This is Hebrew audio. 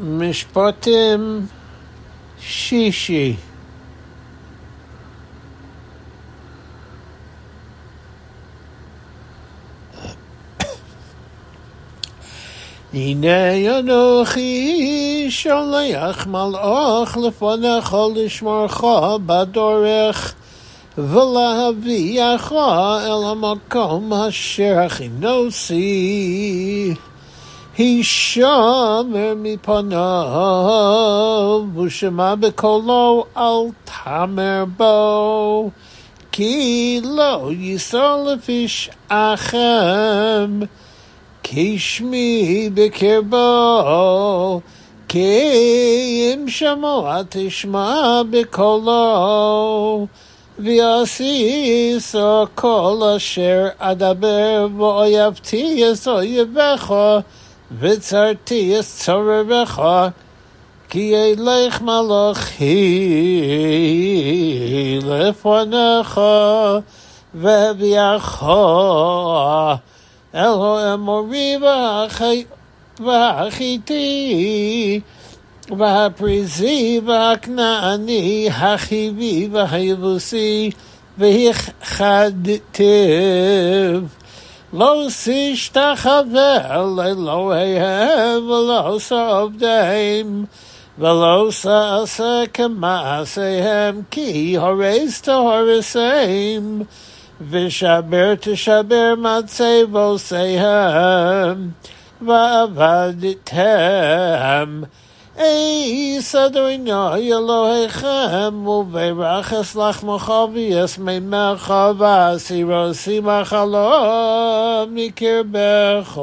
משפטים שישי הנה אנוכי שולח מלאך לפניך לשמרך בדורך ולהביאך אל המקום אשר הכינוסי. הישמר מפניו ושמע בקולו אל תמר בו כי לא ייסר לפשעכם כי שמי בקרבו כי אם שמוע תשמע בקולו ויעשיס כל אשר אדבר ואויבתי את אויביך וצרתי את צורריך כי ילך מלאכי לפניך והביאך אל האמורי והחיתי והפריזי והכנעני החיבי והיבוסי והכחדתיו לא תשתחווה לאלוהיהם ולא סעבדיהם ולא שעשה כמעשיהם כי הורס תהרסם ושבר תשבר מצבוסיהם ועבדתם Eis Adonai Elohechem uberachas lach mochavias meimecha v'asirosim achalom mikirbecho.